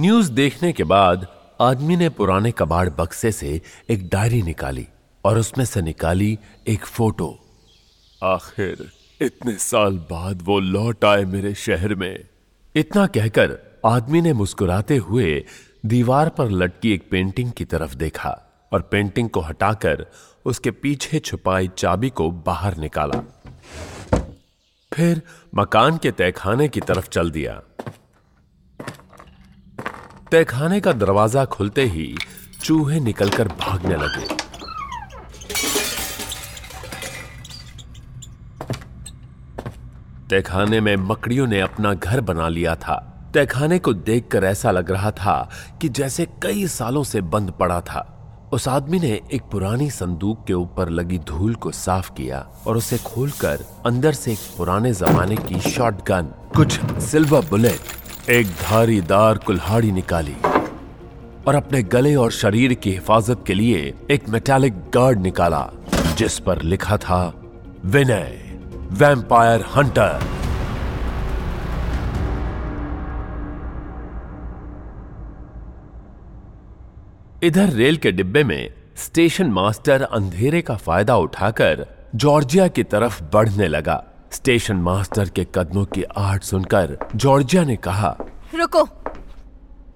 News देखने के बाद, आदमी ने पुराने कबाड़ बक्से से एक डायरी निकाली और उसमें से निकाली एक फ़ोटो। आखिर, इतने साल बाद वो लौट आए मेरे शहर में। इतना कहकर, आदमी ने मुस्कुराते हुए दीवार पर लटकी एक पेंटिंग की तरफ़ देखा और पेंटिंग को हटाकर उसके पीछे छुपाई चाबी को बाहर निकाला। फिर मकान के तहखाने की तरफ़ चल दिया। तहखाने का दरवाज़ा खुलते ही चूहे निकलकर भागने लगे। तहखाने में मकड़ियों ने अपना घर बना लिया था। तहखाने को देखकर ऐसा लग रहा था कि जैसे कई सालों से बंद पड़ा था। उस आदमी ने एक पुरानी संदूक के ऊपर लगी धूल को साफ़ किया और उसे खोलकर अंदर से एक पुराने जमाने की शॉटगन, कुछ सिल्वर बुलेट एक धारीदार कुल्हाड़ी निकाली और अपने गले और शरीर की हिफाजत के लिए एक मेटालिक गार्ड निकाला जिस पर लिखा था विनय वैम्पायर हंटर इधर रेल के डिब्बे में स्टेशन मास्टर अंधेरे का फ़ायदा उठाकर जॉर्जिया की तरफ़ बढ़ने लगा। स्टेशन मास्टर के कदमों की आहट सुनकर जॉर्जिया ने कहा रुको।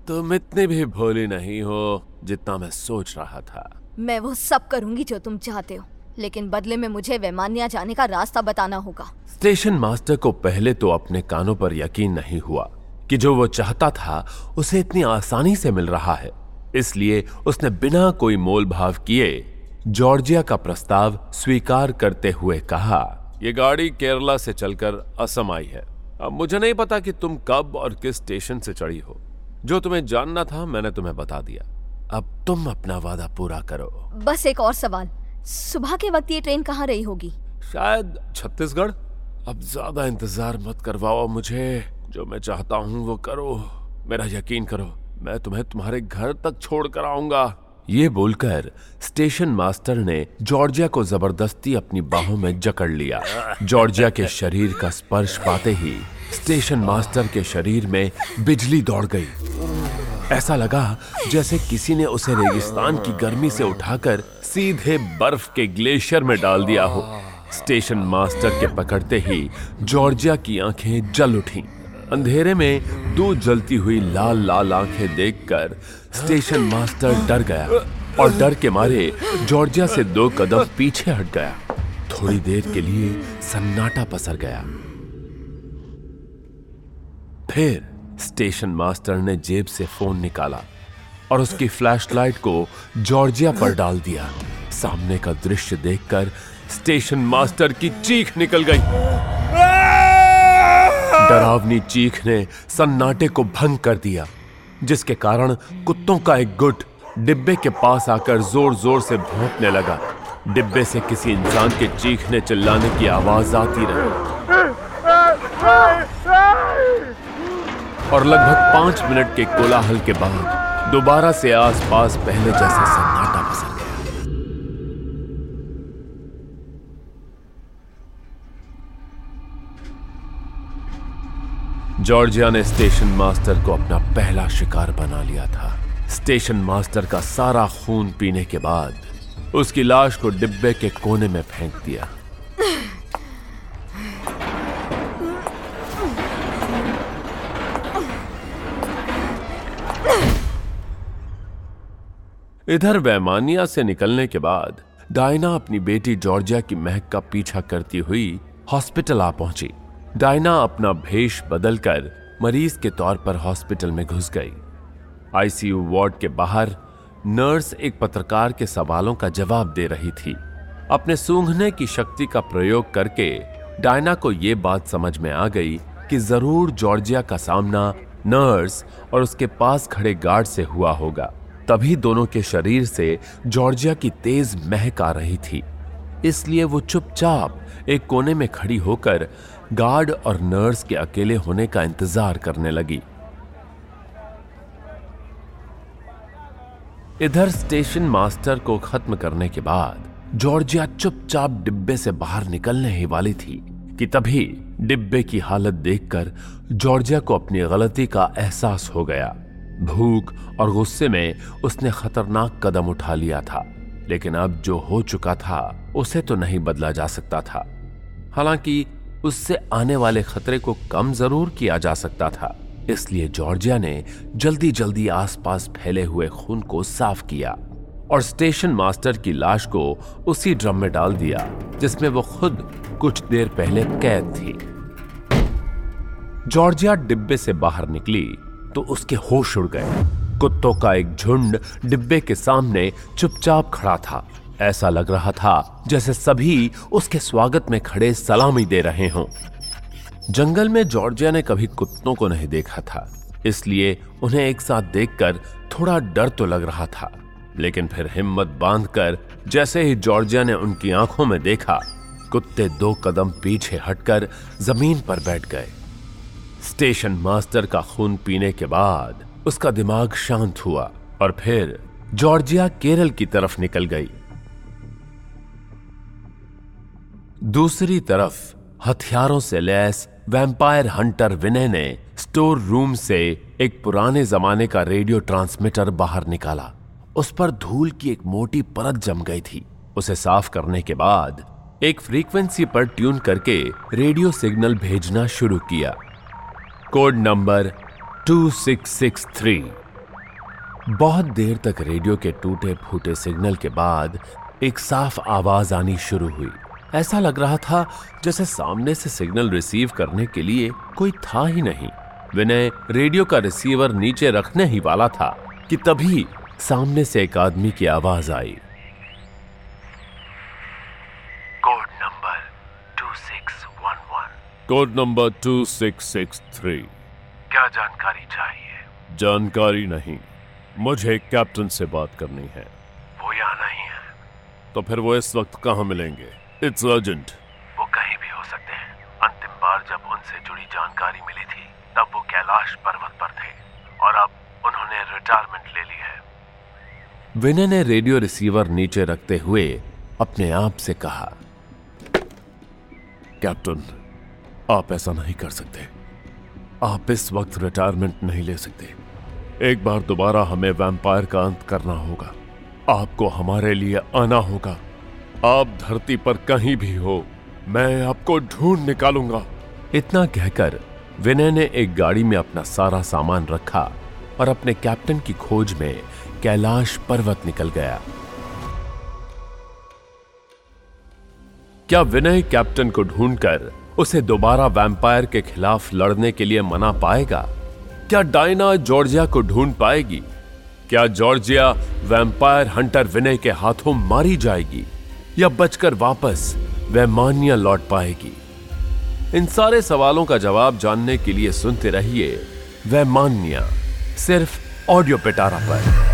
तुम इतनी भी भोली नहीं हो जितना मैं सोच रहा था। मैं वो सब करूँगी जो तुम चाहते हो लेकिन बदले में मुझे वैमानिया जाने का रास्ता बताना होगा। स्टेशन मास्टर को पहले तो अपने कानों पर यकीन नहीं हुआ कि जो वो चाहता था उसे इतनी आसानी से मिल रहा है। इसलिए उसने बिना कोई मोल भाव किए जॉर्जिया का प्रस्ताव स्वीकार करते हुए कहा यह गाड़ी केरला से चलकर असम आई है। अब मुझे नहीं पता कि तुम कब और किस स्टेशन से चढ़ी हो। जो तुम्हें जानना था मैंने तुम्हें बता दिया। अब तुम अपना वादा पूरा करो। बस एक और सवाल। सुबह के वक्त ये ट्रेन कहाँ रही होगी? शायद छत्तीसगढ़। अब ज़्यादा इंतज़ार मत करवाओ मुझे। जो मैं चाहता हूँ वो करो। मेरा यकीन करो मैं तुम्हें तुम्हारे घर तक छोड़ कर आऊँगा। ये बोलकर स्टेशन मास्टर ने जॉर्जिया को ज़बरदस्ती अपनी बाहों में जकड़ लिया। जॉर्जिया के शरीर का स्पर्श पाते ही स्टेशन मास्टर के शरीर में बिजली दौड़ गई। ऐसा लगा जैसे किसी ने उसे रेगिस्तान की गर्मी से उठाकर सीधे बर्फ़ के ग्लेशियर में डाल दिया हो। स्टेशन मास्टर के पकड़ते ही जॉर्जिया की आँखें जल उठीं। अंधेरे में दो जलती हुई लाल लाल आँखें देखकर स्टेशन मास्टर डर गया और डर के मारे जॉर्जिया से दो कदम पीछे हट गया। थोड़ी देर के लिए सन्नाटा पसर गया। फिर स्टेशन मास्टर ने जेब से फ़ोन निकाला और उसकी फ्लैशलाइट को जॉर्जिया पर डाल दिया। सामने का दृश्य देखकर स्टेशन मास्टर की चीख निकल गई। डरावनी चीख ने सन्नाटे को भंग कर दिया, जिसके कारण कुत्तों का एक गुट डिब्बे के पास आकर ज़ोर ज़ोर से भौंकने लगा। डिब्बे से किसी इंसान के चीखने चिल्लाने की आवाज़ आती रही। और लगभग पाँच मिनट के कोलाहल के बाद, दोबारा से आसपास पहले जैसा सन्नाटा जॉर्जिया ने स्टेशन मास्टर को अपना पहला शिकार बना लिया था। स्टेशन मास्टर का सारा खून पीने के बाद उसकी लाश को डिब्बे के कोने में फेंक दिया। इधर वैमानिया से निकलने के बाद, डायना अपनी बेटी जॉर्जिया की महक का पीछा करती हुई हॉस्पिटल आ पहुँची। डायना अपना भेष बदलकर मरीज़ के तौर पर हॉस्पिटल में घुस गई। आईसीयू वार्ड के बाहर नर्स एक पत्रकार के सवालों का जवाब दे रही थी। अपने सूंघने की शक्ति का प्रयोग करके डायना को यह बात समझ में आ गई कि ज़रूर जॉर्जिया का सामना नर्स और उसके पास खड़े गार्ड से हुआ होगा। तभी दोनों के शरीर से जॉर्जिया की तेज महक आ रही थी। इसलिए वो चुपचाप एक कोने में खड़ी होकर गार्ड और नर्स के अकेले होने का इंतज़ार करने लगी। इधर स्टेशन मास्टर को खत्म करने के बाद जॉर्जिया चुपचाप डिब्बे से बाहर निकलने ही वाली थी कि तभी डिब्बे की हालत देखकर जॉर्जिया को अपनी गलती का एहसास हो गया। भूख और गुस्से में उसने खतरनाक कदम उठा लिया था। लेकिन अब जो हो चुका था, उसे तो नहीं बदला जा सकता था। हालाँकि, उससे आने वाले खतरे को कम ज़रूर किया जा सकता था। इसलिए जॉर्जिया ने जल्दी जल्दी आसपास फैले हुए खून को साफ़ किया और स्टेशन मास्टर की लाश को उसी ड्रम में डाल दिया, जिसमें वो खुद कुछ देर पहले कैद थी। जॉर्जिया डिब्बे से बाहर निकली तो उसके होश उड़ गए। कुत्तों का एक झुंड डिब्बे के सामने चुपचाप खड़ा था। ऐसा लग रहा था जैसे सभी उसके स्वागत में खड़े सलामी दे रहे हों। जंगल में जॉर्जिया ने कभी कुत्तों को नहीं देखा था, इसलिए उन्हें एक साथ देखकर थोड़ा डर तो लग रहा था। लेकिन फिर हिम्मत बांधकर जैसे ही जॉर्जिया ने उनकी आँखों में देखा, कुत्ते दो कदम पीछे हटकर ज़मीन पर बैठ गए। स्टेशन मास्टर का खून पीने के बाद उसका दिमाग शांत हुआ और फिर जॉर्जिया केरल की तरफ़ निकल गई। दूसरी तरफ़, हथियारों से लैस वैम्पायर हंटर विनय ने स्टोर रूम से एक पुराने जमाने का रेडियो ट्रांसमीटर बाहर निकाला। उस पर धूल की एक मोटी परत जम गई थी। उसे साफ़ करने के बाद एक फ्रीक्वेंसी पर ट्यून करके रेडियो सिग्नल भेजना शुरू किया। कोड नंबर 2663 बहुत देर तक रेडियो के टूटे फूटे सिग्नल के बाद एक साफ़ आवाज़ आनी शुरू हुई। ऐसा लग रहा था जैसे सामने से सिग्नल रिसीव करने के लिए कोई था ही नहीं। विनय रेडियो का रिसीवर नीचे रखने ही वाला था कि तभी सामने से एक आदमी की आवाज़ आई। कोड नंबर 2611 कोड नंबर 2663 क्या जानकारी चाहिए। जानकारी नहीं। मुझे कैप्टन से बात करनी है। वो यहाँ नहीं है। तो फिर वो इस वक्त कहाँ मिलेंगे? इट्स अर्जेंट वो कहीं भी हो सकते हैं। अंतिम बार जब उनसे जुड़ी जानकारी मिली थी तब वो कैलाश पर्वत पर थे। और अब उन्होंने रिटायरमेंट ले ली है। विनय ने रेडियो रिसीवर नीचे रखते हुए अपने आप से कहा कैप्टन आप ऐसा नहीं कर सकते। आप इस वक्त रिटायरमेंट नहीं ले सकते। एक बार दोबारा हमें वैम्पायर का अंत करना होगा। आपको हमारे लिए आना होगा। आप धरती पर कहीं भी हो, मैं आपको ढूंढ निकालूँगा। इतना कहकर विनय ने एक गाड़ी में अपना सारा सामान रखा और अपने कैप्टन की खोज में कैलाश पर्वत निकल गया। क्या विनय कैप्टन को ढूंढकर उसे दोबारा वैम्पायर के खिलाफ लड़ने के लिए मना पाएगा? क्या डायना जॉर्जिया को ढूंढ पाएगी? क्या जॉर्जिया वैम्पायर हंटर विनय के हाथों मारी जाएगी? या बचकर वापस वैमानिया लौट पाएगी? इन सारे सवालों का जवाब जानने के लिए सुनते रहिए वैमान्या, सिर्फ़ ऑडियो पिटारा पर।